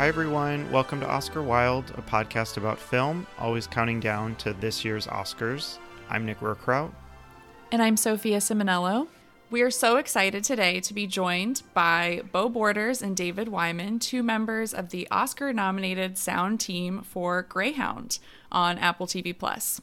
Hi, everyone. Welcome to Oscar Wild, a podcast about film, always counting down to this year's Oscars. I'm Nick Rohrkraut. And I'm Sophia Simonello. We are so excited today to be joined by Beau Borders and David Wyman, two members of the Oscar nominated sound team for Greyhound on Apple TV Plus.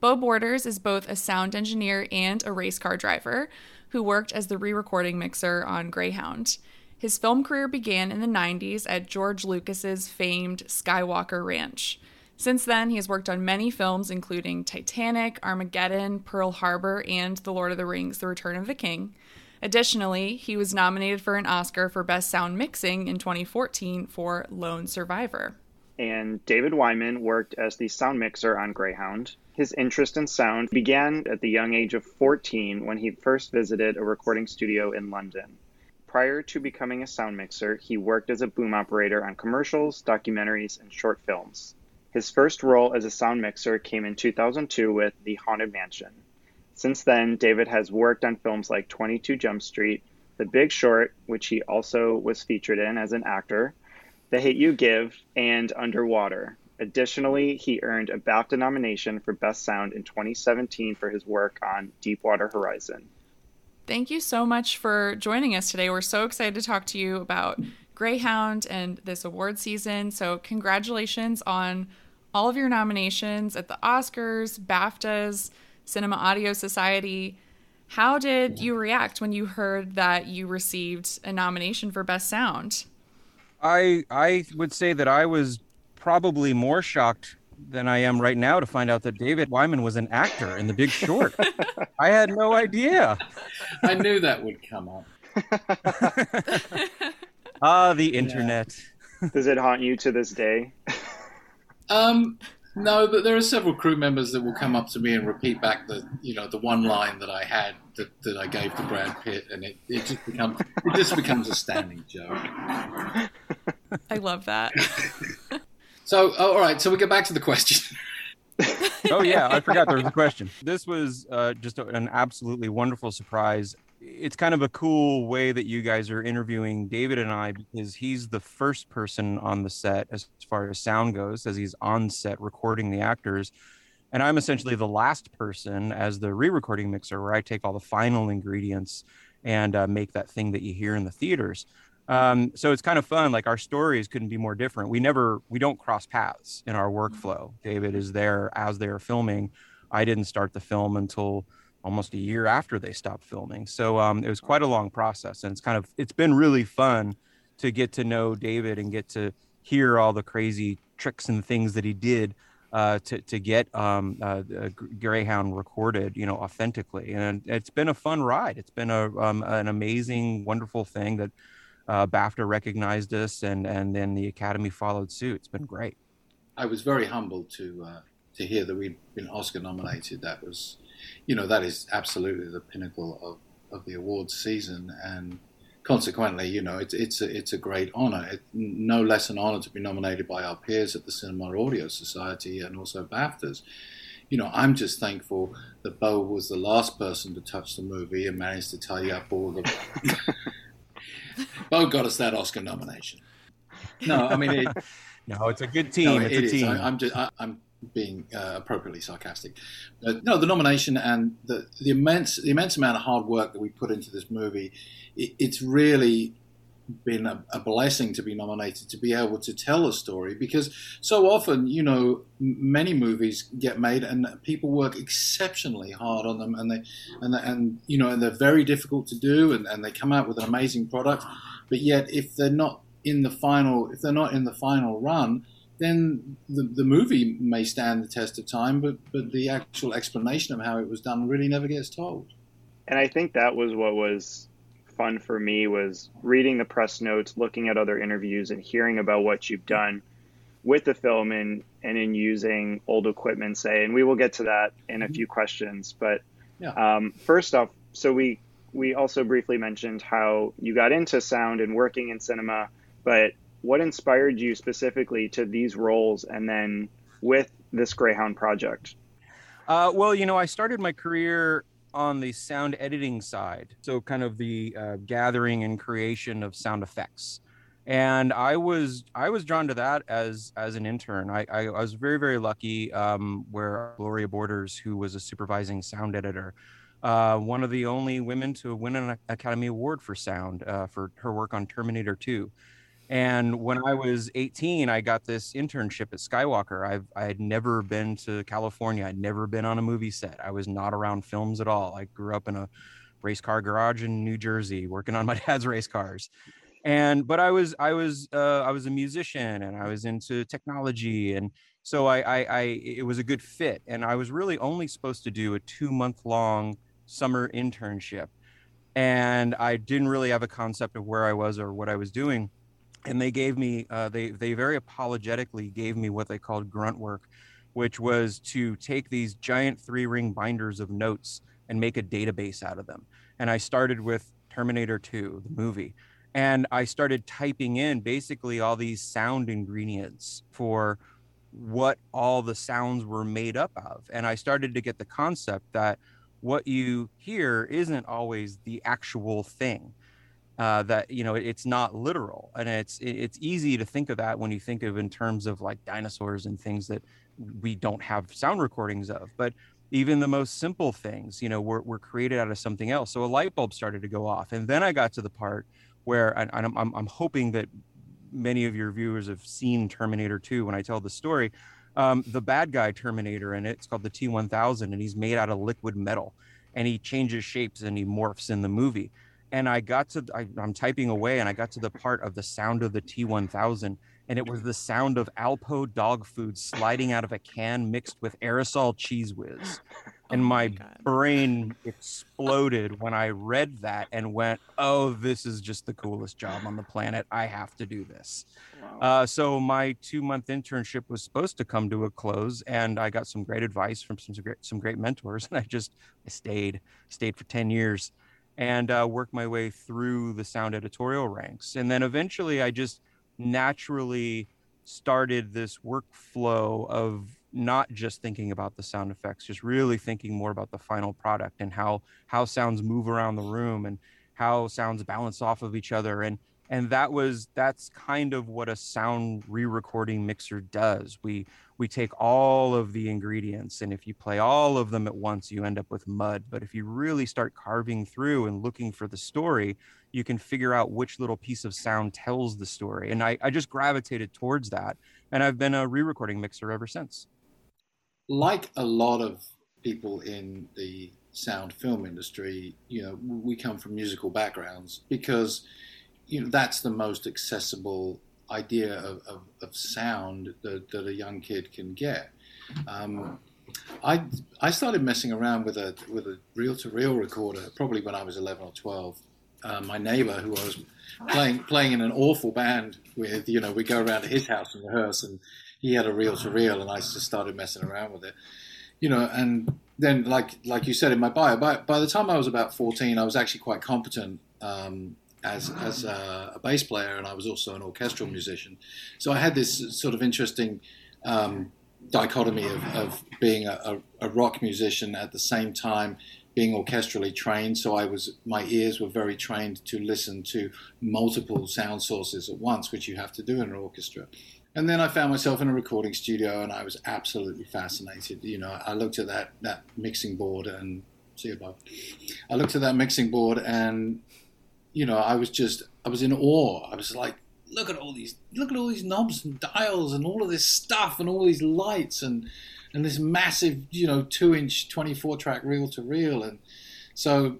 Beau Borders is both a sound engineer and a race car driver who worked as the re recording mixer on Greyhound. His film career began in the 90s at George Lucas's famed Skywalker Ranch. Since then, he has worked on many films, including Titanic, Armageddon, Pearl Harbor, and The Lord of the Rings The Return of the King. Additionally, he was nominated for an Oscar for Best Sound Mixing in 2014 for Lone Survivor. And David Wyman worked as the sound mixer on Greyhound. His interest in sound began at the young age of 14 when he first visited a recording studio in London. Prior to becoming a sound mixer, he worked as a boom operator on commercials, documentaries, and short films. His first role as a sound mixer came in 2002 with The Haunted Mansion. Since then, David has worked on films like 22 Jump Street, The Big Short, which he also was featured in as an actor, The Hate You Give, and Underwater. Additionally, he earned a BAFTA nomination for Best Sound in 2017 for his work on Deepwater Horizon. Thank you so much for joining us today. We're so excited to talk to you about Greyhound and this award season. So, congratulations on all of your nominations at the Oscars, BAFTAs, Cinema Audio Society. How did you react when you heard that you received a nomination for Best Sound? I I would say that I was probably more shocked than I am right now to find out that David Wyman was an actor in The Big Short. I had no idea. I knew that would come up. ah, the internet. Yeah. Does it haunt you to this day? Um, no, but there are several crew members that will come up to me and repeat back the, you know, the one line that I had that, that I gave to Brad Pitt, and it, it just becomes it just becomes a standing joke. I love that. So, oh, all right, so we get back to the question. oh yeah, I forgot there was a question. This was uh, just an absolutely wonderful surprise it's kind of a cool way that you guys are interviewing David and I because he's the first person on the set as far as sound goes, as he's on set recording the actors. And I'm essentially the last person as the re recording mixer where I take all the final ingredients and uh, make that thing that you hear in the theaters. Um, so it's kind of fun. Like our stories couldn't be more different. We never, we don't cross paths in our workflow. David is there as they're filming. I didn't start the film until almost a year after they stopped filming. So um, it was quite a long process, and it's kind of it's been really fun to get to know David and get to hear all the crazy tricks and things that he did uh, to to get um, uh, Greyhound recorded, you know, authentically. And it's been a fun ride. It's been a um, an amazing, wonderful thing that uh, BAFTA recognized us, and and then the Academy followed suit. It's been great. I was very humbled to uh, to hear that we'd been Oscar nominated. That was you know, that is absolutely the pinnacle of, of the awards season. And consequently, you know, it's, it's, a, it's a great honor. It, no less an honor to be nominated by our peers at the Cinema Audio Society and also BAFTAs. You know, I'm just thankful that Beau was the last person to touch the movie and managed to tie up all the. Beau got us that Oscar nomination. No, I mean, it, no, it's a good team. No, it's it a team. I, am just, I, am being uh, appropriately sarcastic. But no, the nomination and the, the immense the immense amount of hard work that we put into this movie, it, it's really been a, a, blessing to be nominated to be able to tell a story because so often you know many movies get made and people work exceptionally hard on them and they and and you know and they're very difficult to do and, and they come out with an amazing product but yet if they're not in the final if they're not in the final run then the, the movie may stand the test of time, but, but the actual explanation of how it was done really never gets told. And I think that was what was fun for me was reading the press notes, looking at other interviews, and hearing about what you've done with the film and, and in using old equipment, say. And we will get to that in a mm-hmm. few questions. But yeah. um, first off, so we we also briefly mentioned how you got into sound and working in cinema, but what inspired you specifically to these roles and then with this Greyhound project? Uh, well, you know, I started my career on the sound editing side, so kind of the uh, gathering and creation of sound effects. and I was I was drawn to that as as an intern. I I, I was very very lucky um, where Gloria Borders, who was a supervising sound editor, uh, one of the only women to win an Academy Award for sound uh, for her work on Terminator 2. And when I was 18, I got this internship at Skywalker. I've I had never been to California. I'd never been on a movie set. I was not around films at all. I grew up in a race car garage in New Jersey, working on my dad's race cars and but i was i was uh, i was a musician and i was into technology and so I, I i it was a good fit and i was really only supposed to do a two month long summer internship and i didn't really have a concept of where i was or what i was doing and they gave me uh, they they very apologetically gave me what they called grunt work which was to take these giant three ring binders of notes and make a database out of them and i started with terminator 2 the movie and I started typing in basically all these sound ingredients for what all the sounds were made up of. And I started to get the concept that what you hear isn't always the actual thing. Uh, that you know it's not literal and it's it's easy to think of that when you think of in terms of like dinosaurs and things that we don't have sound recordings of but even the most simple things you know were, were created out of something else so a light bulb started to go off and then i got to the part where I'm, I'm, I'm hoping that many of your viewers have seen Terminator 2 when I tell the story. Um, the bad guy Terminator in it, it's called the T1000, and he's made out of liquid metal, and he changes shapes and he morphs in the movie. And I got to, I, I'm typing away, and I got to the part of the sound of the T1000, and it was the sound of Alpo dog food sliding out of a can mixed with aerosol Cheez Whiz. And oh my, my brain exploded when I read that and went, "Oh, this is just the coolest job on the planet. I have to do this." Wow. Uh, so my two-month internship was supposed to come to a close, and I got some great advice from some great, some great mentors, and I just I stayed stayed for ten years, and uh, worked my way through the sound editorial ranks, and then eventually I just naturally started this workflow of not just thinking about the sound effects just really thinking more about the final product and how how sounds move around the room and how sounds bounce off of each other. And and that was that's kind of what a sound re-recording mixer does. We we take all of the ingredients and if you play all of them at once you end up with mud but if you really start carving through and looking for the story you can figure out which little piece of sound tells the story. And I, I just gravitated towards that. And I've been a re recording mixer ever since. Like a lot of people in the sound film industry, you know, we come from musical backgrounds because, you know, that's the most accessible idea of, of, of sound that, that a young kid can get. Um, I I started messing around with a with a reel to reel recorder probably when I was eleven or twelve, uh, my neighbor who I was playing playing in an awful band with. You know, we go around to his house and rehearse, and he had a reel to reel, and I just started messing around with it. You know, and then like like you said in my bio, by by the time I was about fourteen, I was actually quite competent. Um, as, as a, a, bass player, and I was also an orchestral musician. So I had this sort of interesting um, dichotomy of, of being a, a, rock musician at the same time being orchestrally trained, so I was my ears were very trained to listen to multiple sound sources at once, which you have to do in an orchestra. And then I found myself in a recording studio, and I was absolutely fascinated. You know, I looked at that that mixing board and see above. I looked at that mixing board, and you know, I was just I was in awe. I was like, look at all these look at all these knobs and dials and all of this stuff and all these lights and and this massive, you know, two inch, 24 track reel to reel. And so,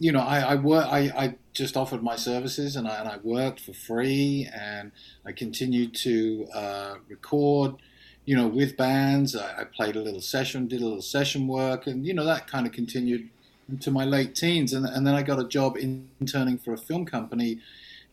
you know, I, I work, I, I just offered my services and I, and I worked for free and I continued to uh, record, you know, with bands. I, I played a little session, did a little session work, and, you know, that kind of continued into my late teens. And, and then I got a job interning for a film company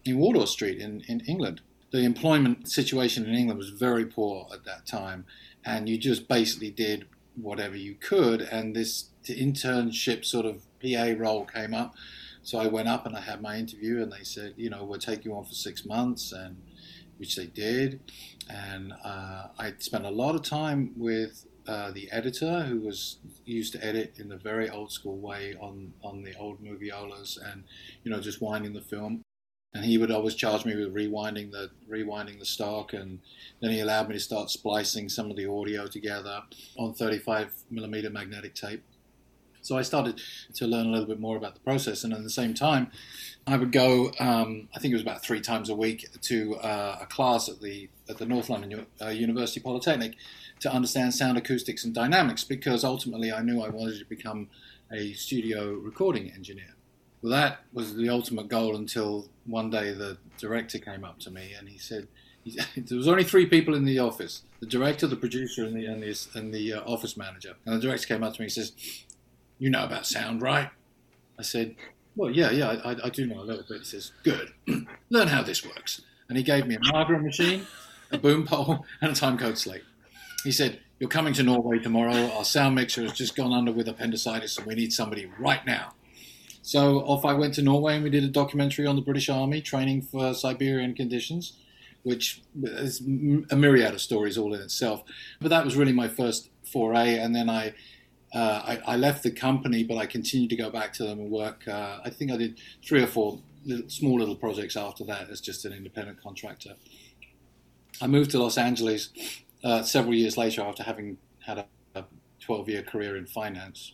in Wardour Street in, in England. The employment situation in England was very poor at that time and you just basically did whatever you could. And this internship sort of PA role came up. So I went up and I had my interview, and they said, you know, we'll take you on for six months, and which they did. And uh, I spent a lot of time with uh, the editor, who was used to edit in the very old school way on on the old moviolas, and you know, just winding the film. and he would always charge me with rewinding the rewinding the stock, and then he allowed me to start splicing some of the audio together on 35 millimeter magnetic tape. So I started to learn a little bit more about the process, and at the same time, I would go. Um, I think it was about three times a week to uh, a class at the at the North London U- uh, University Polytechnic to understand sound acoustics and dynamics, because ultimately I knew I wanted to become a studio recording engineer. Well, that was the ultimate goal until one day the director came up to me and he said, he, there was only three people in the office: the director, the producer, and the and the, and the uh, office manager. And the director came up to me and says, "You know about sound, right?" I said, "Well, yeah, yeah, I, I do know a little bit." He says, "Good, learn how this works." And he gave me a Margaret machine, a boom pole, and a timecode slate. He said, "You're coming to Norway tomorrow. Our sound mixer has just gone under with appendicitis, and we need somebody right now." So off I went to Norway and we did a documentary on the British Army training for Siberian conditions, which is a myriad of stories all in itself. But that was really my first foray, and then I. Uh, I, I, left the company, but I continued to go back to them and work. Uh, I think I did three or four little, small little projects after that as just an independent contractor. I moved to Los Angeles uh, several years later after having had a, a 12 year career in finance.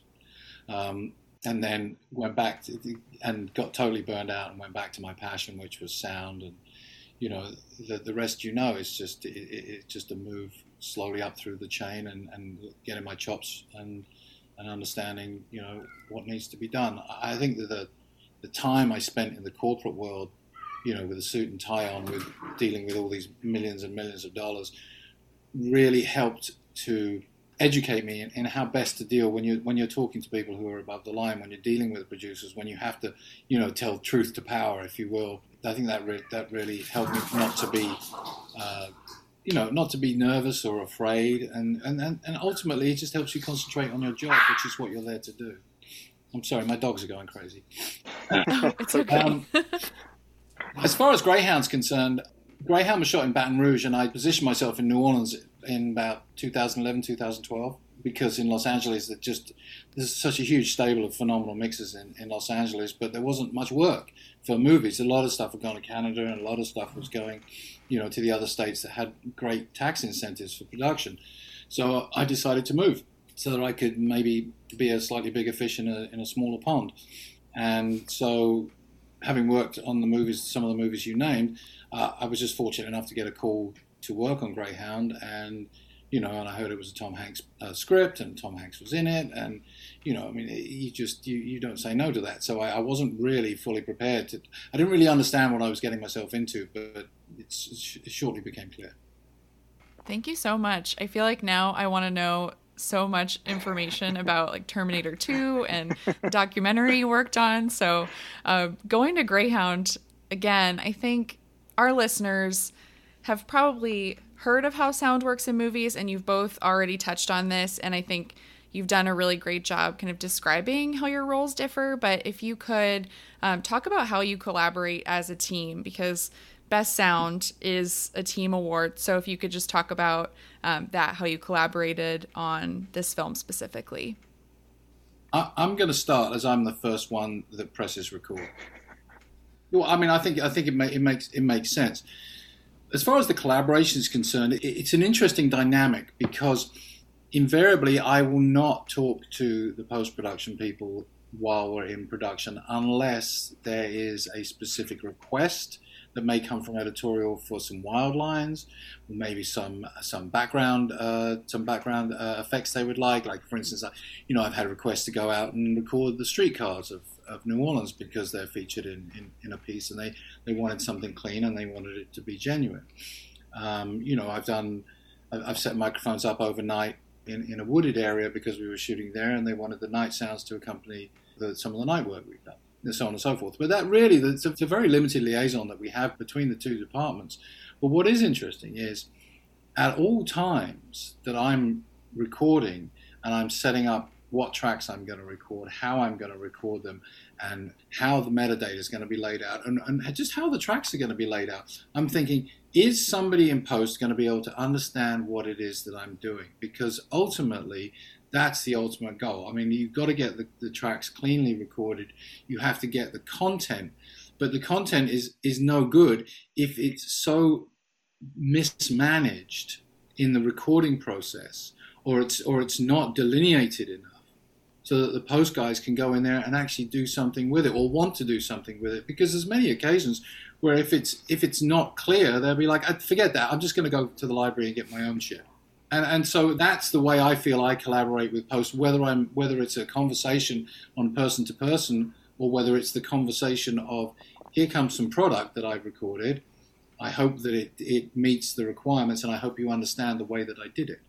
Um, and then went back to, and got totally burned out and went back to my passion, which was sound. And you know, the, the rest you know is just it, it's just a move slowly up through the chain and, and getting my chops and and understanding you know what needs to be done. I think that the the time I spent in the corporate world, you know, with a suit and tie on, with dealing with all these millions and millions of dollars, really helped to educate me in, in, how best to deal when you when you're talking to people who are above the line, when you're dealing with producers, when you have to, you know, tell truth to power, if you will. I think that re- that really helped me not to be, uh, you know, not to be nervous or afraid, and, and and ultimately it just helps you concentrate on your job, which is what you're there to do. I'm sorry, my dogs are going crazy. it's okay. Um, as far as Greyhound's concerned, Greyhound was shot in Baton Rouge, and I positioned myself in New Orleans in about 2011, 2012, because in Los Angeles, that just there's such a huge stable of phenomenal mixers in, in Los Angeles, but there wasn't much work for movies. A lot of stuff had gone to Canada, and a lot of stuff was going, you know, to the other states that had great tax incentives for production. So I decided to move so that I could maybe be a slightly bigger fish in a, in a smaller pond. And so, having worked on the movies, some of the movies you named, uh, I was just fortunate enough to get a call to work on Greyhound, and you know, and I heard it was a Tom Hanks uh, script, and Tom Hanks was in it, and you know, I mean, you just you, you don't say no to that. So I, I wasn't really fully prepared to. I didn't really understand what I was getting myself into, but it shortly became clear. Thank you so much. I feel like now I want to know so much information about like Terminator 2 and documentary you worked on. So, uh, going to Greyhound again, I think our listeners have probably heard of how sound works in movies, and you've both already touched on this. And I think you've done a really great job kind of describing how your roles differ. But if you could um, talk about how you collaborate as a team, because Best Sound is a team award. So if you could just talk about um, that, how you collaborated on this film specifically. I, am going to start as I'm the first one that presses record. Well, I mean, I think I think it, it makes it makes sense as far as the collaboration is concerned, it's an interesting dynamic because invariably I will not talk to the post production people while we're in production unless there is a specific request that may come from editorial for some wild lines, or maybe some some background uh, some background uh, effects they would like. Like for instance, you know, I've had requests to go out and record the streetcars of of New Orleans because they're featured in, in, in, a piece and they, they wanted something clean and they wanted it to be genuine. Um, you know, I've done, I've set microphones up overnight in, in a wooded area because we were shooting there and they wanted the night sounds to accompany the, some of the night work we've done and so on and so forth. But that really, it's a, it's a very limited liaison that we have between the two departments. But what is interesting is at all times that I'm recording and I'm setting up what tracks I'm going to record, how I'm going to record them, and how the metadata is going to be laid out, and, and just how the tracks are going to be laid out. I'm thinking, is somebody in post going to be able to understand what it is that I'm doing? Because ultimately, that's the ultimate goal. I mean, you've got to get the, the tracks cleanly recorded, you have to get the content. But the content is is no good if it's so mismanaged in the recording process or it's or it's not delineated enough so that the post guys can go in there and actually do something with it or want to do something with it. Because there's many occasions where if it's if it's not clear they'll be like ah, forget that. I'm just going to go to the library and get my own shit and and so that's the way i feel i collaborate with post whether i'm whether it's a conversation on person to person or whether it's the conversation of here comes some product that i've recorded. I hope that it, it meets the requirements and i hope you understand the way that i did it.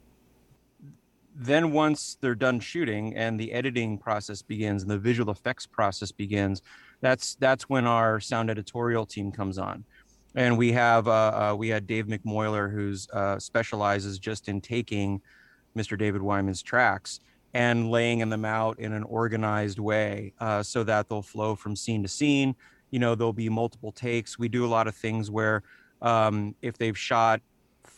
Then once they're done shooting and the editing process begins and the visual effects process begins that's that's when our sound editorial team comes on and we have uh, uh, we had dave mcmoyler who's uh, specializes just in taking mr david wyman's tracks and laying them out in an organized way uh, so that they'll flow from scene to scene. You know there'll be multiple takes. We do a lot of things where um, if they've shot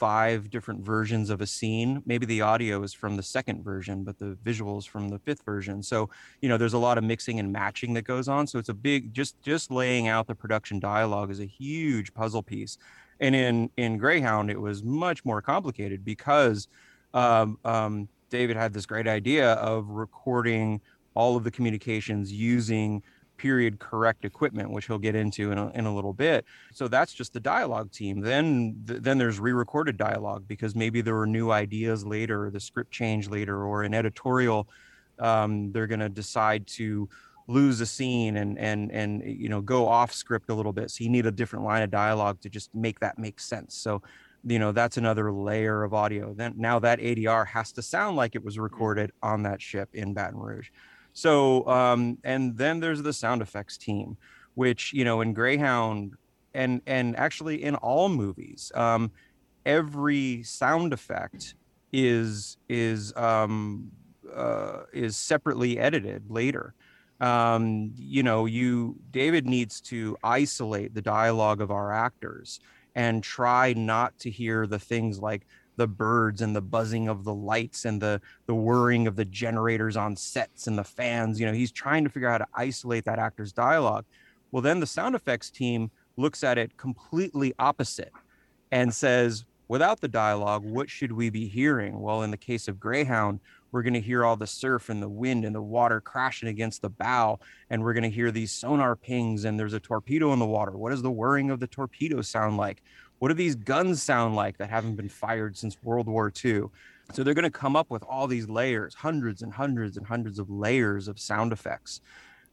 five different versions of a scene. Maybe the audio is from the second version, but the visuals from the fifth version. So, you know, there's a lot of mixing and matching that goes on. So it's a big just just laying out the production dialogue is a huge puzzle piece. And in in Greyhound, it was much more complicated because um, um, David had this great idea of recording all of the communications using period correct equipment, which he'll get into in a, in a little bit. So that's just the dialogue team. Then then there's re-recorded dialogue because maybe there were new ideas later, the script changed later, or an editorial. Um, they're going to decide to lose a scene and and and you know go off script a little bit. So you need a different line of dialogue to just make that make sense. So you know that's another layer of audio. Then now that ADR has to sound like it was recorded on that ship in Baton Rouge. So, um, and then there's the sound effects team, which you know in Greyhound, and and actually in all movies, um, every sound effect is is um, uh, is separately edited later. Um, you know, you David needs to isolate the dialogue of our actors and try not to hear the things like the birds and the buzzing of the lights and the the whirring of the generators on sets and the fans you know he's trying to figure out how to isolate that actor's dialogue. Well then the sound effects team looks at it completely opposite and says without the dialogue what should we be hearing? Well in the case of greyhound we're going to hear all the surf and the wind and the water crashing against the bow and we're going to hear these sonar pings and there's a torpedo in the water. What does the whirring of the torpedo sound like what do these guns sound like that haven't been fired since World War II? So they're going to come up with all these layers, hundreds and hundreds and hundreds of layers of sound effects.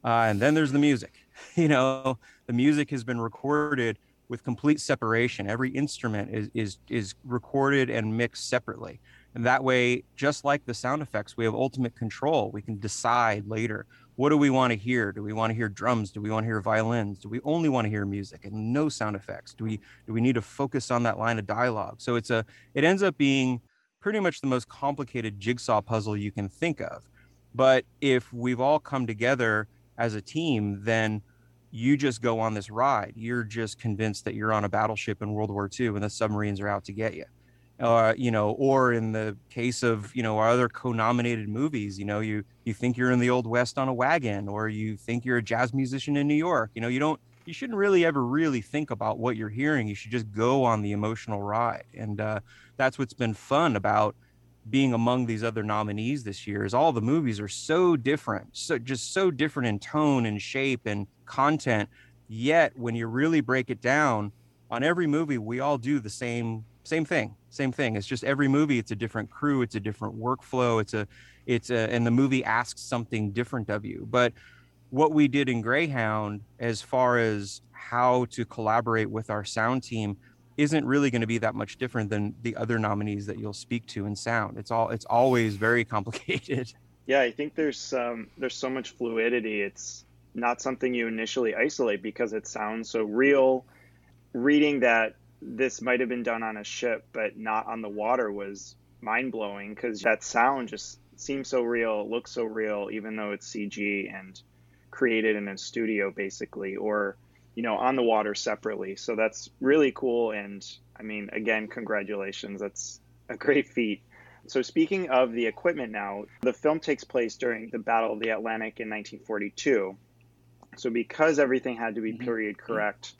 Uh, and then there's the music. You know, the music has been recorded with complete separation. Every instrument is is is recorded and mixed separately. And that way, just like the sound effects, we have ultimate control. We can decide later what do we want to hear? Do we want to hear drums? Do we want to hear violins? Do we only want to hear music and no sound effects? Do we do we need to focus on that line of dialogue? So it's a it ends up being pretty much the most complicated jigsaw puzzle you can think of. But if we've all come together as a team, then you just go on this ride. You're just convinced that you're on a battleship in World War II and the submarines are out to get you uh, you know, or in the case of you know our other co-nominated movies, you know, you you think you're in the old west on a wagon, or you think you're a jazz musician in New York. You know, you don't, you shouldn't really ever really think about what you're hearing. You should just go on the emotional ride, and uh, that's what's been fun about being among these other nominees this year. Is all the movies are so different, so just so different in tone and shape and content. Yet, when you really break it down, on every movie, we all do the same same thing same thing. It's just every movie it's a different crew it's a different workflow it's a it's a and the movie asks something different of you. But what we did in greyhound as far as how to collaborate with our sound team isn't really going to be that much different than the other nominees that you'll speak to in sound. It's all it's always very complicated. Yeah i think there's um there's so much fluidity. It's not something you initially isolate because it sounds so real. Reading that this might have been done on a ship, but not on the water was mind blowing because that sound just seems so real, looks so real, even though it's CG and created in a studio basically, or you know, on the water separately. So that's really cool. And I mean, again, congratulations. That's a great feat. So, speaking of the equipment now, the film takes place during the Battle of the Atlantic in 1942. So, because everything had to be Mhm. period correct,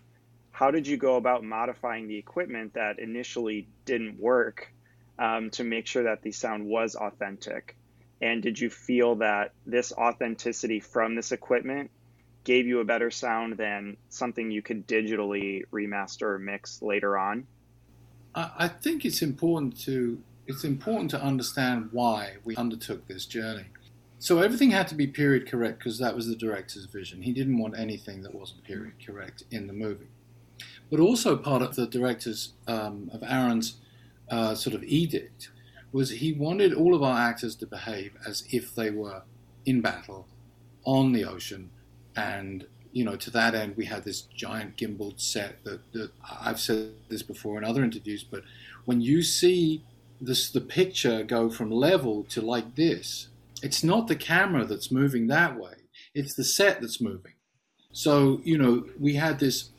how did you go about modifying the equipment that initially didn't work um, to make sure that the sound was authentic? And did you feel that this authenticity from this equipment gave you a better sound than something you could digitally remaster or mix later on? I, think it's important to it's important to understand why we undertook this journey. So everything had to be period correct because that was the director's vision. He didn't want anything that wasn't period correct in the movie. But also part of the director's um, of Aaron's uh, sort of edict was he wanted all of our actors to behave as if they were in battle on the ocean and you know to that end we had this giant gimbaled set that, that i've said this before in other interviews but when you see this the picture go from level to like this it's not the camera that's moving that way. It's the set that's moving. So you know we had this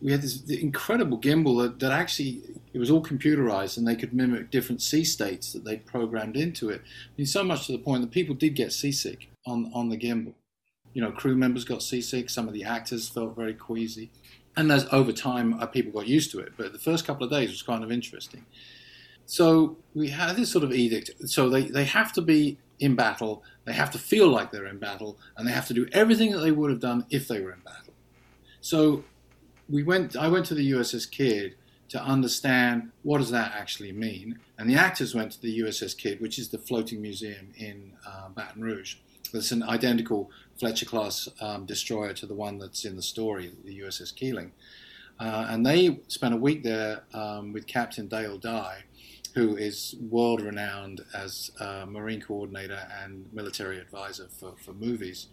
we had this incredible gimbal that, that actually it was all computerized and they could mimic different sea states that they'd programmed into it. I mean, so much to the point that people did get seasick on, on the gimbal. You know, crew members got seasick, some of the actors felt very queasy. And as over time, uh, people got used to it. But the first couple of days was kind of interesting. So we had this sort of edict. So they, they have to be in battle, they have to feel like they're in battle, and they have to do everything that they would have done if they were in battle. So we went. I went to the USS Kidd to understand what does that actually mean, and the actors went to the USS Kidd, which is the floating museum in uh, Baton Rouge. It's an identical Fletcher class um, destroyer to the one that's in the story, the USS Keeling. Uh, and they spent a week there um, with Captain Dale Dye, who is world renowned as a Marine coordinator and military advisor for, for movies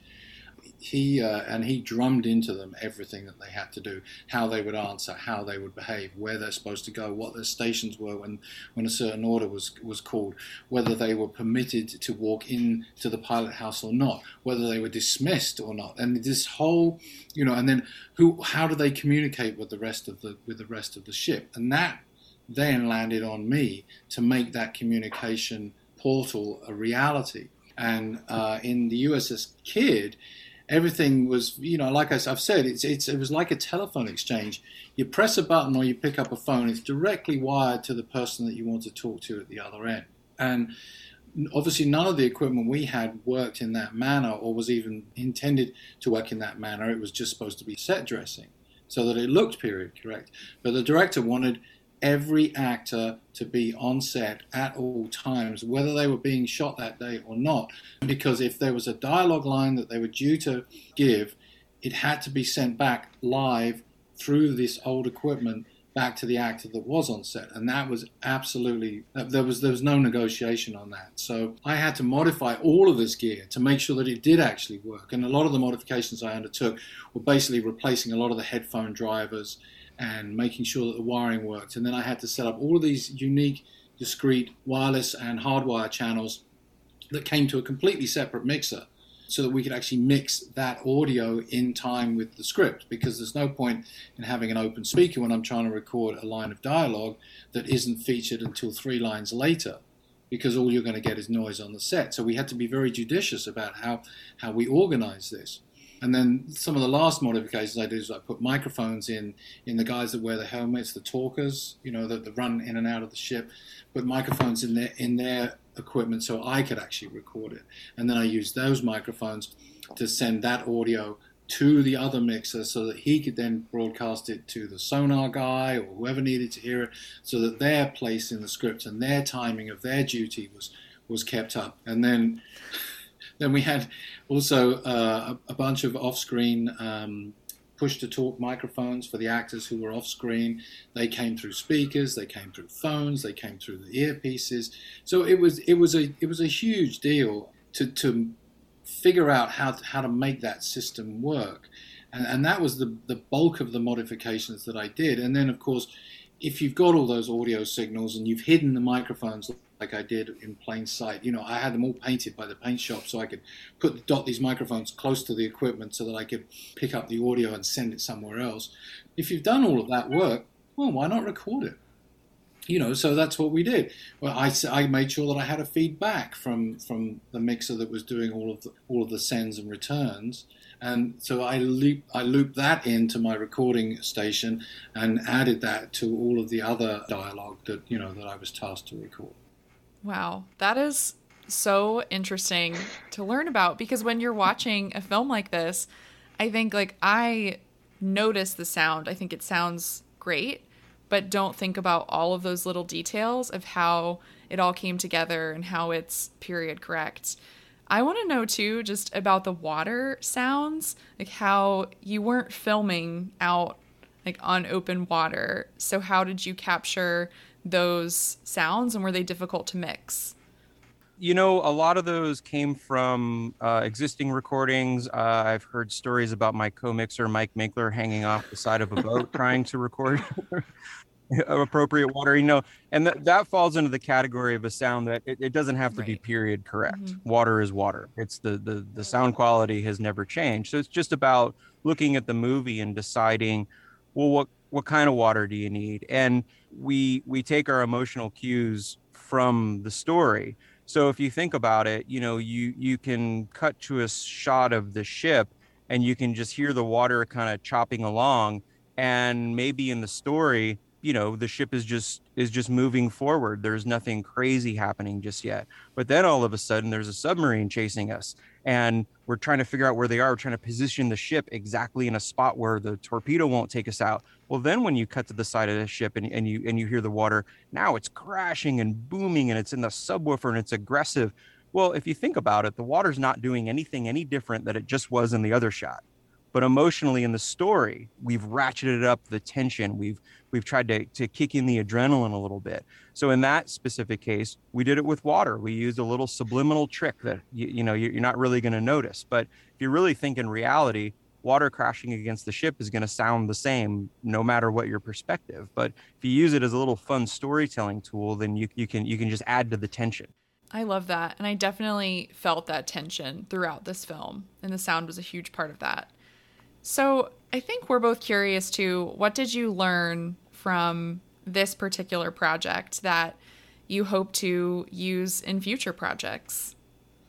he uh, and he drummed into them everything that they had to do, how they would answer, how they would behave, where they're supposed to go, what their stations were when when a certain order was was called, whether they were permitted to walk in to the pilot house or not, whether they were dismissed or not, and this whole, you know, and then who, how do they communicate with the rest of the with the rest of the ship, and that then landed on me to make that communication portal a reality. And uh, in the USS Kidd, everything was, you know, like I've said, it's, it's, it was like a telephone exchange. You press a button or you pick up a phone, it's directly wired to the person that you want to talk to at the other end. And obviously, none of the equipment we had worked in that manner or was even intended to work in that manner. It was just supposed to be set dressing so that it looked period correct. But the director wanted every actor to be on set at all times, whether they were being shot that day or not. Because if there was a dialogue line that they were due to give, it had to be sent back live through this old equipment back to the actor that was on set. And that was absolutely there was there was no negotiation on that. So i had to modify all of this gear to make sure that it did actually work. And a lot of the modifications i undertook were basically replacing a lot of the headphone drivers and making sure that the wiring worked. And then I had to set up all of these unique, discrete wireless and hardwire channels that came to a completely separate mixer so that we could actually mix that audio in time with the script because there's no point in having an open speaker when I'm trying to record a line of dialogue that isn't featured until three lines later because all you're going to get is noise on the set. So we had to be very judicious about how, how we organize this. And then some of the last modifications I did is I put microphones in in the guys that wear the helmets, the talkers, you know, that, that run in and out of the ship, put microphones in their in their equipment so I could actually record it. And then I used those microphones to send that audio to the other mixer so that he could then broadcast it to the sonar guy or whoever needed to hear it so that their place in the script and their timing of their duty was was kept up. And then then we had also uh, a, bunch of off-screen um, push-to-talk microphones for the actors who were off-screen. They came through speakers, they came through phones, they came through the earpieces. So it was it was a it was a huge deal to to figure out how to, how to make that system work, and, and that was the the bulk of the modifications that I did. And then of course, if you've got all those audio signals and you've hidden the microphones like I did in plain sight. You know, I had them all painted by the paint shop so I could put dot these microphones close to the equipment so that I could pick up the audio and send it somewhere else. If you've done all of that work, well, why not record it? you know, so that's what we did. Well, I, I made sure that I had a feedback from from the mixer that was doing all of the, all of the sends and returns, and so I loop I looped that into my recording station and added that to all of the other dialogue that you know that I was tasked to record. Wow, that is so interesting to learn about because when you're watching a film like this, I think like I notice the sound. I think it sounds great but don't think about all of those little details of how it all came together and how it's period correct. I want to know too just about the water sounds, like how you weren't filming out like on open water. So how did you capture those sounds and were they difficult to mix? You know, a lot of those came from uh, existing recordings. Uh, I've heard stories about my co-mixer Mike Minkler hanging off the side of a boat trying to record appropriate water. You know, and th- that falls into the category of a sound that it, it doesn't have to right. be period correct. Mm-hmm. Water is water. It's the, the the sound quality has never changed. So it's just about looking at the movie and deciding, well, what what kind of water do you need? And we we take our emotional cues from the story so if you think about it, you know, you you can cut to a shot of the ship and you can just hear the water kind of chopping along and maybe in the story, you know, the ship is just is just moving forward. There's nothing crazy happening just yet. But then all of a sudden there's a submarine chasing us and we're trying to figure out where they are. We're trying to position the ship exactly in a spot where the torpedo won't take us out. Well, then when you cut to the side of the ship and, and you and you hear the water, now it's crashing and booming and it's in the subwoofer and it's aggressive. Well, if you think about it, the water's not doing anything any different than it just was in the other shot. But emotionally in the story, we've ratcheted up the tension. We've we've tried to, to kick in the adrenaline a little bit. So in that specific case, we did it with water. We used a little subliminal trick that you, you know you're not really going to notice. But if you really think in reality, water crashing against the ship is going to sound the same no matter what your perspective. But if you use it as a little fun storytelling tool, then you, you can you can just add to the tension. I love that. And I definitely felt that tension throughout this film. And the sound was a huge part of that. So I think we're both curious too. What did you learn from this particular project that you hope to use in future projects?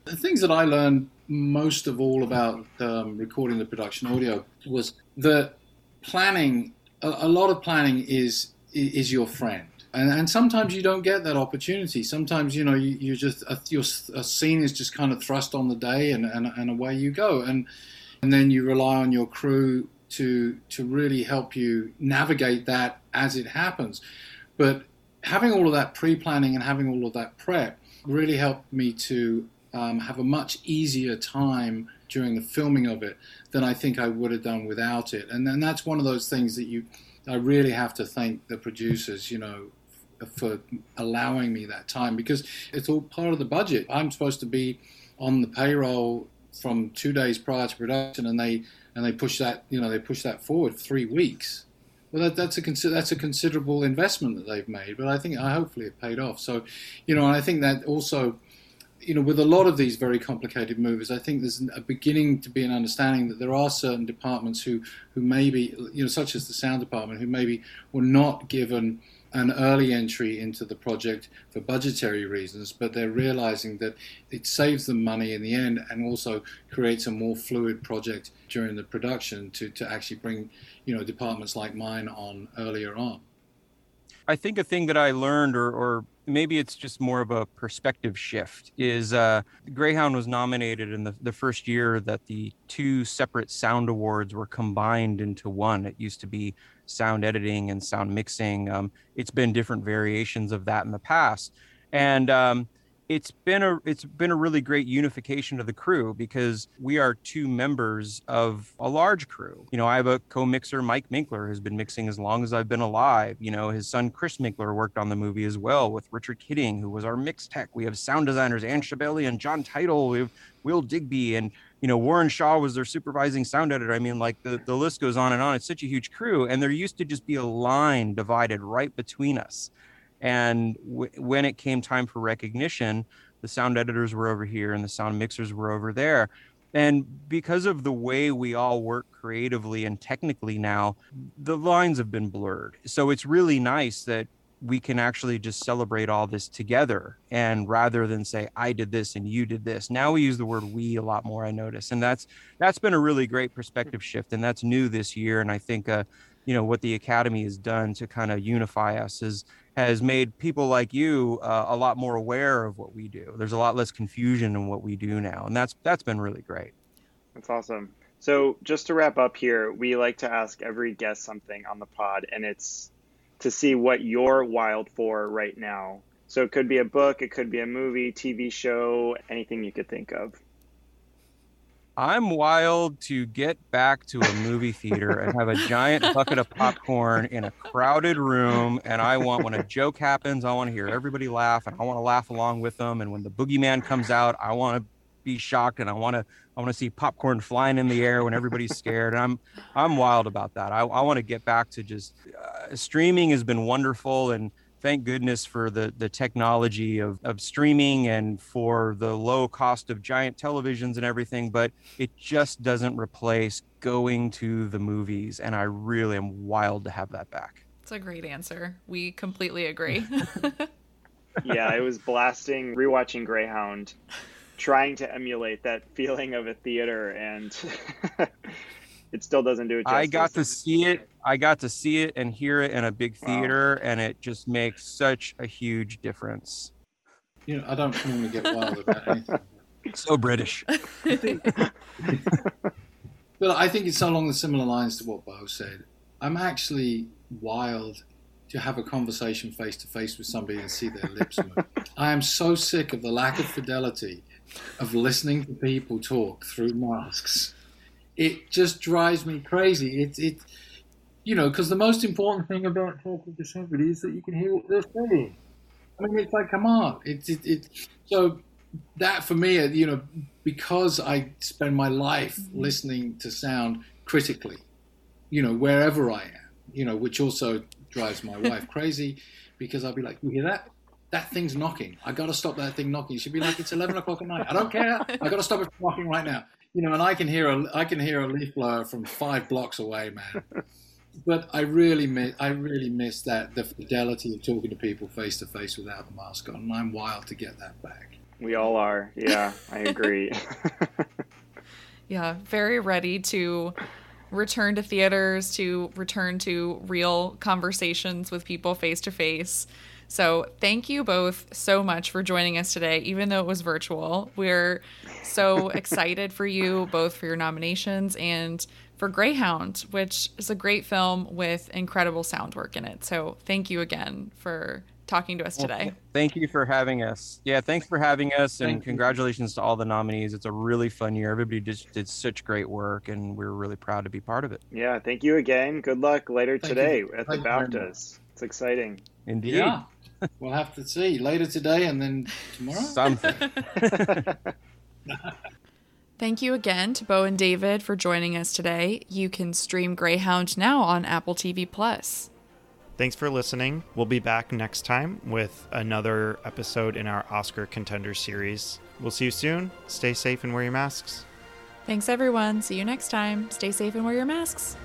The things that I learned most of all about um, recording the production audio was that planning, a, a, lot of planning is is your friend. And, and sometimes you don't get that opportunity. Sometimes, you know, you, you just, a, your, a scene is just kind of thrust on the day and, and, and away you go. And, and then you rely on your crew to, to really help you navigate that as it happens. But having all of that pre planning and having all of that prep really helped me to um, have a much easier time during the filming of it than I think I would have done without it. And then that's one of those things that you, I really have to thank the producers, you know, for allowing me that time because it's all part of the budget. I'm supposed to be on the payroll from two days prior to production, and they and they push that, you know, they push that forward three weeks. Well, that, that's a that's a considerable investment that they've made, but I think I hopefully it paid off. So, you know, I think that also you know, with a lot of these very complicated movies, I think there's a beginning to be an understanding that there are certain departments who, who maybe, you know, such as the sound department, who maybe were not given an early entry into the project for budgetary reasons, but they're realizing that it saves them money in the end and also creates a more fluid project during the production to, to actually bring, you know, departments like mine on earlier on. I think a thing that I learned or, or maybe it's just more of a perspective shift is uh, greyhound was nominated in the, the first year that the two separate sound awards were combined into one it used to be sound editing and sound mixing um, it's been different variations of that in the past and um, it's been a it's been a really great unification of the crew because we are two members of a large crew. You know, I have a co-mixer, Mike Minkler, who's been mixing as long as I've been alive. You know, his son Chris Minkler worked on the movie as well with Richard Kidding, who was our mix tech. We have sound designers Ann Scibelli and John Title. We have Will Digby and you know Warren Shaw was their supervising sound editor. I mean, like the the list goes on and on. It's such a huge crew, and there used to just be a line divided right between us. And w- when it came time for recognition, the sound editors were over here and the sound mixers were over there. And because of the way we all work creatively and technically now, the lines have been blurred. So it's really nice that we can actually just celebrate all this together and rather than say i did this and you did this. Now we use the word we a lot more i notice and that's that's been a really great perspective shift and that's new this year and i think uh, you know what the academy has done to kind of unify us is has made people like you uh, a lot more aware of what we do. There's a lot less confusion in what we do now and that's that's been really great. That's awesome. So just to wrap up here we like to ask every guest something on the pod and it's to see what you're wild for right now. So it could be a book, it could be a movie, TV show, anything you could think of. I'm wild to get back to a movie theater and have a giant bucket of popcorn in a crowded room. And I want, when a joke happens, I want to hear everybody laugh and I want to laugh along with them. And when the boogeyman comes out, I want to be shocked and I want to I want to see popcorn flying in the air when everybody's scared. And I'm I'm wild about that. I, I want to get back to just uh, streaming has been wonderful and thank goodness for the the technology of, of streaming and for the low cost of giant televisions and everything but it just doesn't replace going to the movies and i really am wild to have that back it's a great answer we completely agree yeah i was blasting rewatching greyhound trying to emulate that feeling of a theater and it still doesn't do it justice. I got to see it. I got to see it and hear it in a big theater and it just makes such a huge difference. You know, I don't normally get wild about anything. So British. but I think it's along the similar lines to what Beau said. I'm actually wild to have a conversation face to face with somebody and see their lips move. I am so sick of the lack of fidelity of listening to people talk through masks. It just drives me crazy. It, it you know, because the most important thing about talking to somebody is that you can hear what they're saying. I mean, it's like, come on. It, it, it, so that for me, you know, because I spend my life mm-hmm. listening to sound critically, you know, wherever I am, you know, which also drives my wife crazy because I'll be like, you hear that? That thing's knocking. I got to stop that thing knocking. She'd be like, it's 11 o'clock at night. I don't care. I got to stop it from knocking right now. You know, and I can hear a, I can hear a leaf blower from five blocks away, man. But I really miss, I really miss that, the fidelity of talking to people face to face without the mask on. And I'm wild to get that back. We all are. Yeah, I agree. yeah, very ready to return to theaters, to return to real conversations with people face to face. So, thank you both so much for joining us today, even though it was virtual. We're so excited for you, both for your nominations and for Greyhound, which is a great film with incredible sound work in it. So, thank you again for talking to us today. Well, thank you for having us. Yeah, thanks for having us, and thank congratulations you. to all the nominees. It's a really fun year. Everybody just did such great work, and we're really proud to be part of it. Yeah, thank you again. Good luck later thank today you. at the BAFTAs. It's exciting. Indeed. Yeah we'll have to see later today and then tomorrow. Something. Thank you again to Beau and David for joining us today. You can stream Greyhound now on Apple TV Plus. Thanks for listening. We'll be back next time with another episode in our Oscar Contender series. We'll see you soon. Stay safe and wear your masks. Thanks, everyone. See you next time. Stay safe and wear your masks.